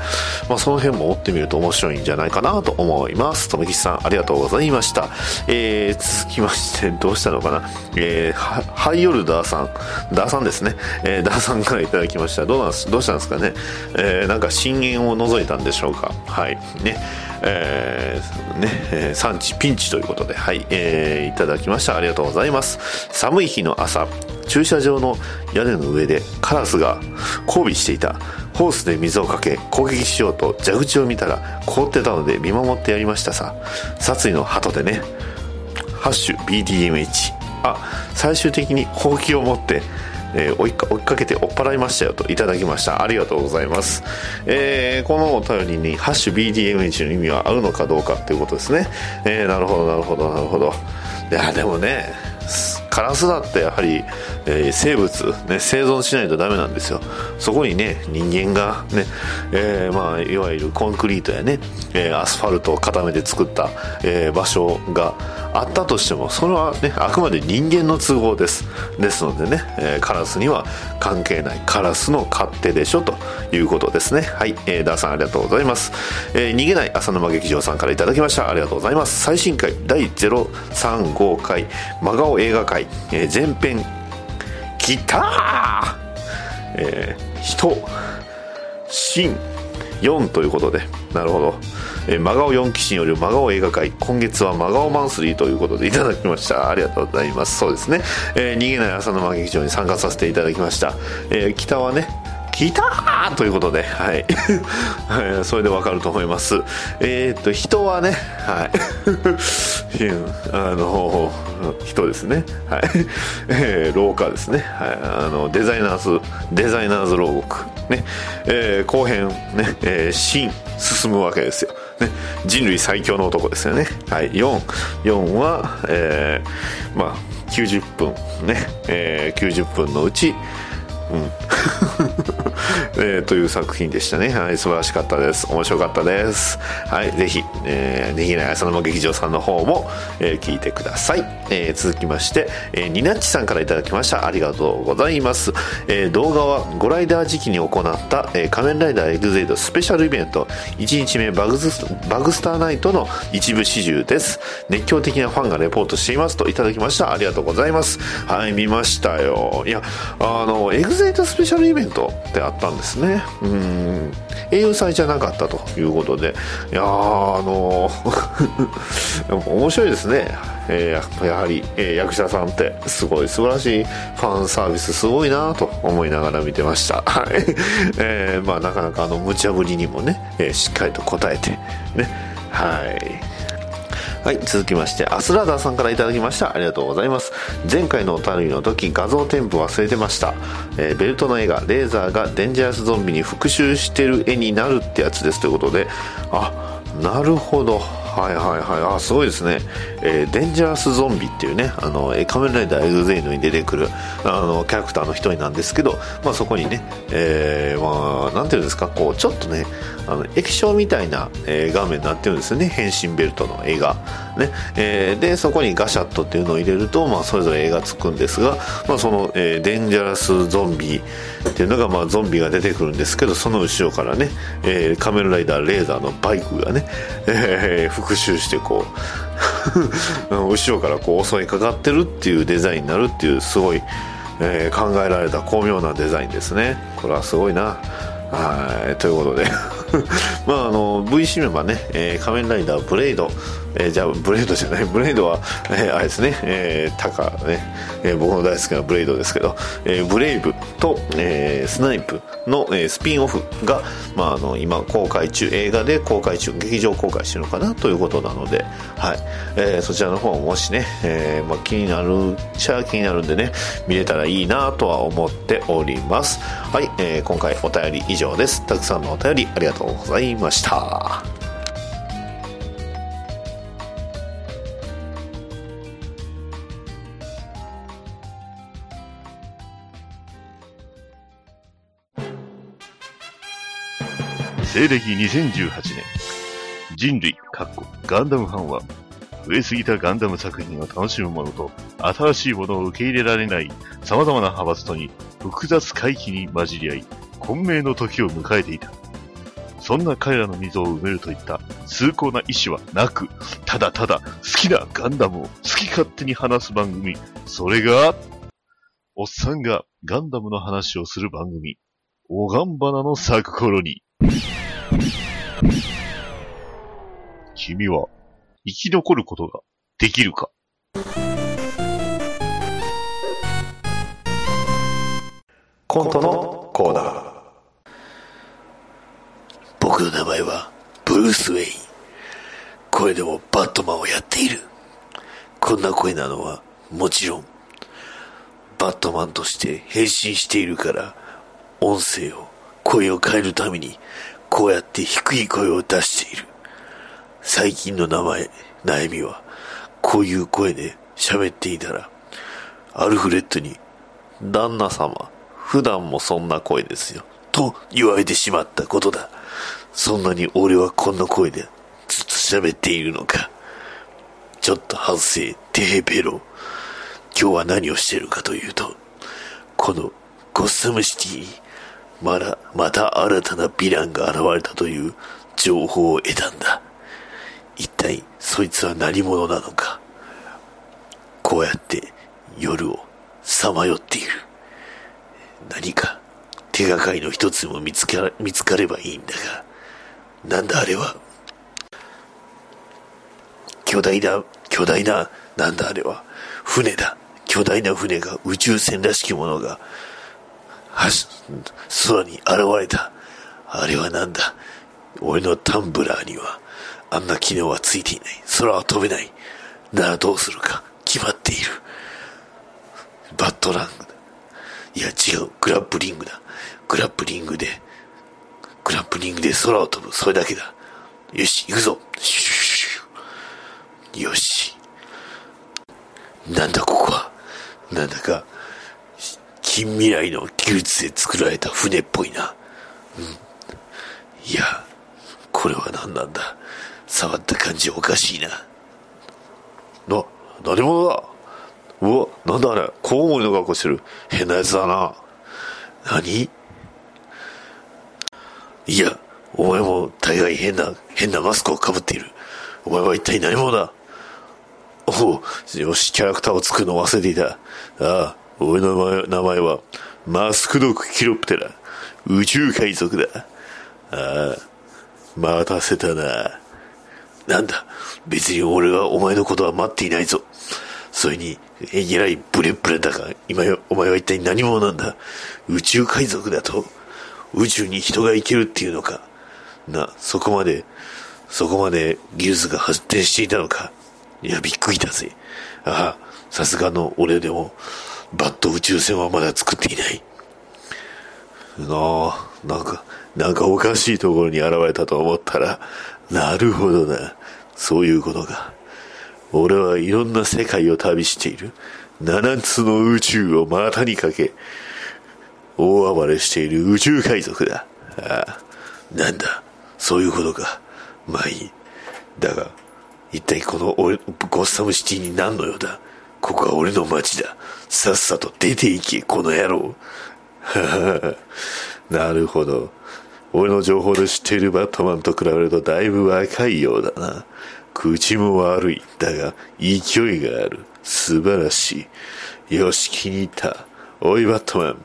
まあ、その辺も追ってみると面白いんじゃないかなと思います。とめきさん、ありがとうございました。えー続きまして、どうしたのかな。えーハイヨルダーさん、ダーさんですね。えーダーさんからいただきました。どうなん、どうしたんですかね。えーなんか深淵を覗いたんでしょうか。はい。ね。えーね、えー産地ピンチということで、はい、えーいただきました。ありがとうございます。寒い日の朝、駐車場の屋根の上でカラスが交尾していた。ホースで水をかけ攻撃しようと蛇口を見たら凍ってたので見守ってやりましたさ。殺意の鳩でね。ハッシュ BDMH。あ、最終的にほうきを持って、えー追いか追いかけて追っ払いましたよといただきました。ありがとうございます。えーこのお便りにハッシュ BDMH の意味は合うのかどうかっていうことですね。えーなるほど、なるほど、なるほど。いや、でもね、カラスだってやはり、えー生物、ね、生存しないとダメなんですよ。そこにね、人間がね、えーまあ、いわゆるコンクリートやね、えーアスファルトを固めて作った、えー場所があったとしても、それはね、あくまで人間の都合です。ですのでね、えーカラスには関係ないカラスの勝手でしょということですね。はい、えーダーさんありがとうございます。えー逃げない浅沼劇場さんからいただきました。ありがとうございます。最新回第035回真顔映画会、えー前編、来たーえー人、新、4ということで、なるほど。えー真顔4騎士による真顔映画界、今月は真顔マンスリーということでいただきました。ありがとうございます。そうですね。えー逃げない朝の間劇場に参加させていただきました。えー北はね、来たーということで、はい。それでわかると思います。えーっと、人はね、はい。あの、人ですね。はい。えー廊下ですね。はい。あの、デザイナーズ、デザイナーズ牢獄。ね。えー後編、ね、えー新、進むわけですよ。ね。人類最強の男ですよね。はい。4。4は、えーまあ、90分、ね。えー90分のうち、うん。えーという作品でしたね。はい、素晴らしかったです。面白かったです。はい、ぜひ、えー、ねぎない浅沼劇場さんの方も、えー聞いてください。えー続きまして、えー、ニナッチさんからいただきました。ありがとうございます。えー動画は、ゴライダー時期に行った、えー仮面ライダーエグゼイドスペシャルイベント、1日目バグズバグスターナイトの一部始終です。熱狂的なファンがレポートしていますといただきました。ありがとうございます。はい、見ましたよ。いや、あの、エグゼイトスペシャルイベントってあったんですね。うん。栄養祭じゃなかったということで。いや、あの 面白いですね。えーやはり、えー役者さんってすごい素晴らしいファンサービスすごいなと思いながら見てました。はい。えーまあなかなかあの無茶ぶりにもね、えーしっかりと答えて、ね。はい。はい、続きまして、アスラーダーさんからいただきました。ありがとうございます。前回のお便りの時、画像添付忘れてました。えーベルトの絵が、レーザーがデンジャラスゾンビに復讐してる絵になるってやつですということで、あ、なるほど。はいはいはい。あ、すごいですね。えーデンジャラスゾンビっていうね、あの、え仮面ライダーエグゼイドに出てくる、あの、キャラクターの一人なんですけど、まあそこにね、えーまあ、なんていうんですか、こう、ちょっとね、あの液晶みたいな、えー画面になってるんですよね。変身ベルトの絵が、ね。えーでそこにガシャットっていうのを入れると、まあ、それぞれ絵がつくんですが、まあ、その、えーデンジャラスゾンビっていうのが、まあ、ゾンビが出てくるんですけどその後ろからね、えー仮面ライダーレーザーのバイクがね、えー復讐してこう 後ろからこう襲いかかってるっていうデザインになるっていうすごい、えー考えられた巧妙なデザインですね。これはすごいな。はいということで。まああの V シネマね、えー仮面ライダーブレイド、えーじゃあブレイドじゃないブレイドは、えーあれですね、えータカね、えー僕の大好きなブレイドですけど、えーブレイブと、えースナイプの、えースピンオフが、まあ、あの今公開中映画で公開中劇場公開してるのかなということなので、はい。えーそちらの方もしね、えーまあ、気になるっちゃ気になるんでね見れたらいいなとは思っております。はい、えー今回お便り以上です。たくさんのお便りありがとうございました。西暦2018年、人類、かっこガンダムファンは、増えすぎたガンダム作品を楽しむ者と、新しいものを受け入れられない様々な派閥とに複雑回帰に混じり合い、混迷の時を迎えていた。そんな彼らの溝を埋めるといった崇高な意志はなく、ただただ好きなガンダムを好き勝手に話す番組。それが、おっさんがガンダムの話をする番組。おがんばなの咲く頃に。君は生き残ることができるか？コントのコーナー。僕の名前はブルース・ウェイン。声でもバットマンをやっている。こんな声なのはもちろん、バットマンとして変身しているから、音声を、声を変えるために、こうやって低い声を出している。最近の名前、悩みは、こういう声で喋っていたら、アルフレッドに、旦那様、普段もそんな声ですよ。と言われてしまったことだ。そんなに俺はこんな声でずっと喋っているのか。ちょっと反省、テヘペロ。今日は何をしてるかというと、このゴッサムシティ、まだ、また新たなヴィランが現れたという情報を得たんだ。一体、そいつは何者なのか。こうやって夜をさまよっている。何か手がかりの一つも見つか見つかればいいんだが、なんだあれは？巨大な、巨大な、なんだあれは？船だ。巨大な船が宇宙船らしきものが、空に現れた。あれはなんだ？俺のタンブラーには、あんな機能はついていない。空は飛べない。なあどうするか？決まっている。バットラングだ。いや違う。グラップリングだ。グラップリングで、グラップリングで空を飛ぶ。それだけだ。よし、行くぞ。シュシュシュよし。なんだここは？なんだか、近未来の技術で作られた船っぽいな。うん。いや、これは何なんだ？触った感じおかしいな。な、何者だ？うわ、なんだあれ？コウモリの格好してる。変なやつだな。何？いや、お前も大概変な、変なマスクをかぶっている。お前は一体何者だ？おう、よし、キャラクターを作るの忘れていた。ああ、俺の名前は、マスクドクキロプテラ。宇宙海賊だ。ああ、待たせたな。なんだ、別に俺はお前のことは待っていないぞ。それに、えげらいブレブレだが、今よ、お前は一体何者なんだ宇宙海賊だと宇宙に人が行けるっていうのかな、そこまで、そこまで技術が発展していたのかいや、びっくりだぜ。ああ、さすがの俺でも、バット宇宙船はまだ作っていない。なあ、なんか、なんかおかしいところに現れたと思ったら、なるほどな。そういうことか。俺はいろんな世界を旅している。七つの宇宙を股にかけ、大暴れしている宇宙海賊だ。ああ、なんだ、そういうことか。まあいい。だが、一体この、ゴッサムシティに何の用だ？ここは俺の街だ。さっさと出て行け、この野郎。は はなるほど。俺の情報で知っているバットマンと比べるとだいぶ若いようだな。口も悪い。だが、勢いがある。素晴らしい。よし、気に入った。おい、バットマ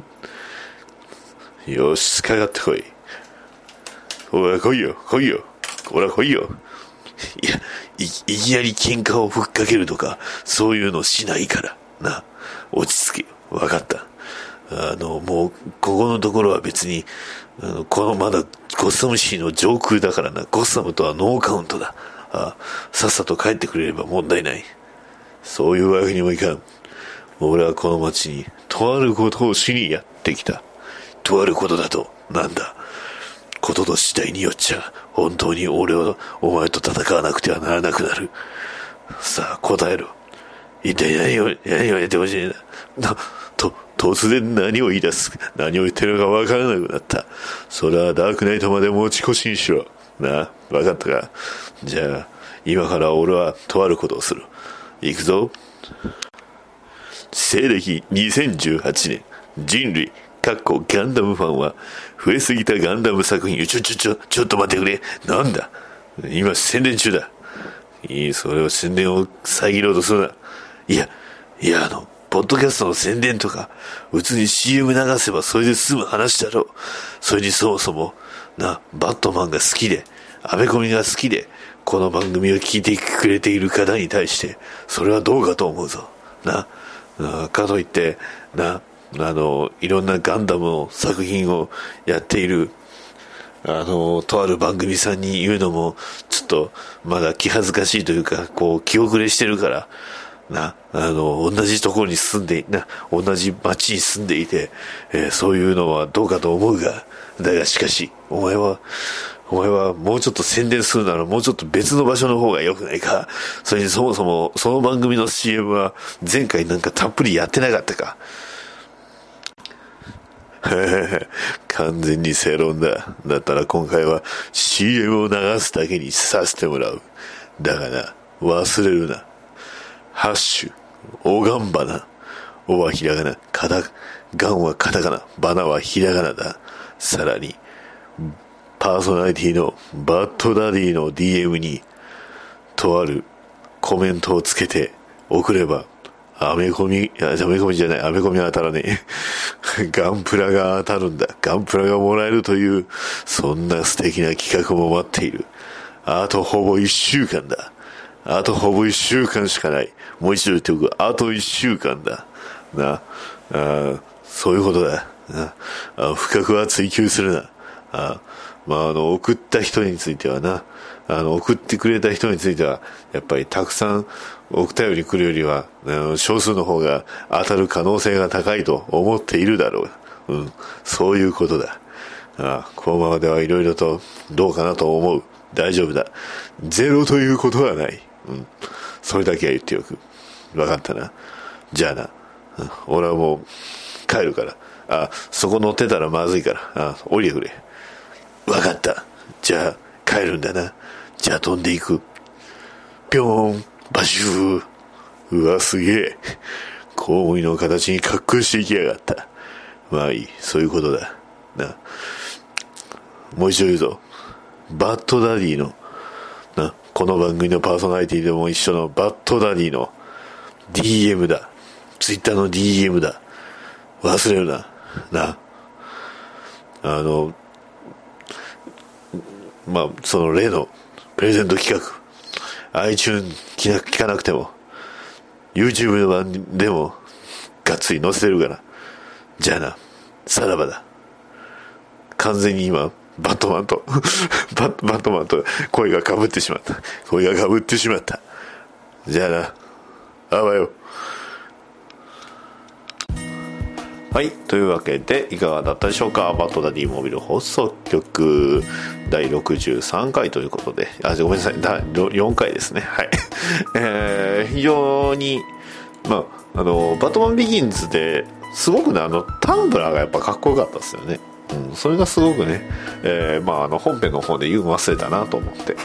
ン。よし、かかってこい。おい、来いよ、来いよ。ほら、来いよ。いや、い、いきなり喧嘩をふっかけるとか、そういうのしないから。な、落ち着け。わかった。あの、もう、ここのところは別に、あの、このまだゴッサムシーの上空だからな。ゴッサムとはノーカウントだ。あさっさと帰ってくれれば問題ない。そういうわけにもいかん。俺はこの町に、とあることをしにやってきた。とあることだと、なんだ。ことの次第によっちゃ、本当に俺はお前と戦わなくてはならなくなる。さあ、答えろ。一体何を、何をやってほしいんだ。な、と、突然何を言い出す。何を言ってるのかわからなくなった。それはダークナイトまで持ち越しにしろ。な、わかったか。じゃあ、今から俺はとあることをする。行くぞ。西暦2018年、人類、かっこガンダムファンは、増えすぎたガンダム作品、ちょ、ちょ、ちょ、ちょっと待ってくれ。なんだ？今宣伝中だ。いい、それを宣伝を遮ろうとするな。いや、いや、あの、ポッドキャストの宣伝とか、普通に CM 流せばそれで済む話だろう。それにそもそも、な、バットマンが好きで、アメコミが好きで、この番組を聞いてくれている方に対して、それはどうかと思うぞ。なかといって、な、あの、いろんなガンダムの作品をやっている、あの、とある番組さんに言うのも、ちょっと、まだ気恥ずかしいというか、こう、気遅れしてるから、な、あの、同じところに住んで、な、同じ町に住んでいて、えーそういうのはどうかと思うが、だがしかし、お前は、お前はもうちょっと宣伝するならもうちょっと別の場所の方が良くないか。それにそもそも、その番組の CM は前回なんかたっぷりやってなかったか。完全に正論だ。だったら今回は CM を流すだけにさせてもらう。だがな、忘れるな。ハッシュ、おがんばな。おはひらがな、かた、がんはカタカナ、バナはひらがなだ。さらに、パーソナリティのバッドダディの DM に、とあるコメントをつけて送れば、アメコミ、アメコミじゃない、アメコミは当たらねえ。ガンプラが当たるんだ。ガンプラがもらえるという、そんな素敵な企画も待っている。あとほぼ一週間だ。あとほぼ一週間しかない。もう一度言っておく。あと一週間だ。な。あそういうことだ。なあ深くは追求するな。あまあ、あの、送った人についてはな、あの、送ってくれた人については、やっぱりたくさんお便り来るよりは、あの少数の方が当たる可能性が高いと思っているだろう。うん。そういうことだ。ああこのままではいろいろとどうかなと思う。大丈夫だ。ゼロということはない。うん。それだけは言っておく。わかったな。じゃあな。うん俺はもう帰るから。あ、そこ乗ってたらまずいから。あ、降りてくれ。わかった。じゃあ帰るんだな。じゃあ飛んでいく。ぴょーん、バシュー。うわ、すげえ。コウモリの形に格好していきやがった。まあいい、そういうことだ。な。もう一度言うぞ。バッドダディの、な、この番組のパーソナリティでも一緒のバッドダディの DM だ。ツイッターの DM だ。忘れるな。な。あの、まあ、その例のプレゼント企画、iTunes 聞聞かなくても、YouTube の版でも、がっつり載せてるから。じゃあな、さらばだ。完全に今、バットマンと、バッバットマンと声が被ってしまった。声が被ってしまった。じゃあな、あわよ。はい。というわけで、いかがだったでしょうか？バトダディモビル放送局第63回ということで、あ、ごめんなさい。第4回ですね。はい。えー、非常に、まあ、あの、バトマンビギンズですごくね、あの、タンブラーがやっぱかっこよかったですよね。うん、それがすごくね、えーまあ、あの、本編の方で言うの忘れたなと思って。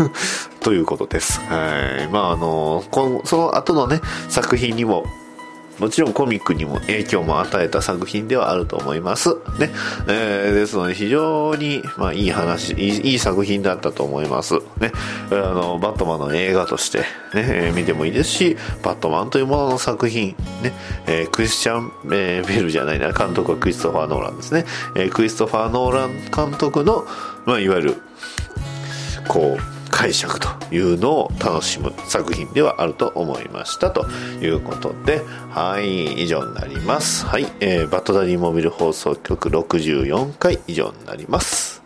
ということです。はい。まあ、あの、この、その後のね、作品にも、もちろんコミックにも影響も与えた作品ではあると思います。ね。えーですので非常に、まあいい話、いいいい作品だったと思います。ね。あの、バットマンの映画として、ね、え見てもいいですし、バットマンというものの作品、ね、えークリスチャン、えーベルじゃないな、監督はクリストファー・ノーランですね。えークリストファー・ノーラン監督の、まあいわゆる、こう解釈というのを楽しむ作品ではあると思いましたということではい以上になります。はい、えーバットダディモビル放送局64回以上になります。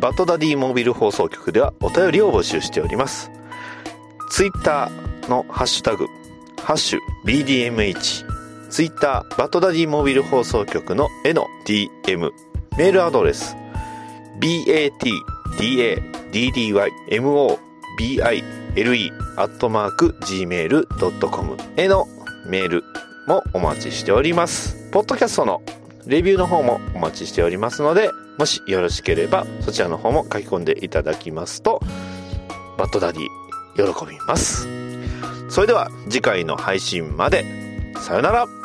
バトダディモビル放送局ではお便りを募集しております。ツイッターのハッシュタグハッシュ BDMH ツイッターバトダディモビル放送局の絵の DM メールアドレス batda アットマーク gmail.com へのメールもお待ちしております。ポッドキャストのレビューの方もお待ちしておりますので、もしよろしければそちらの方も書き込んでいただきますと、バッドダディ喜びます。それでは次回の配信まで。さよなら。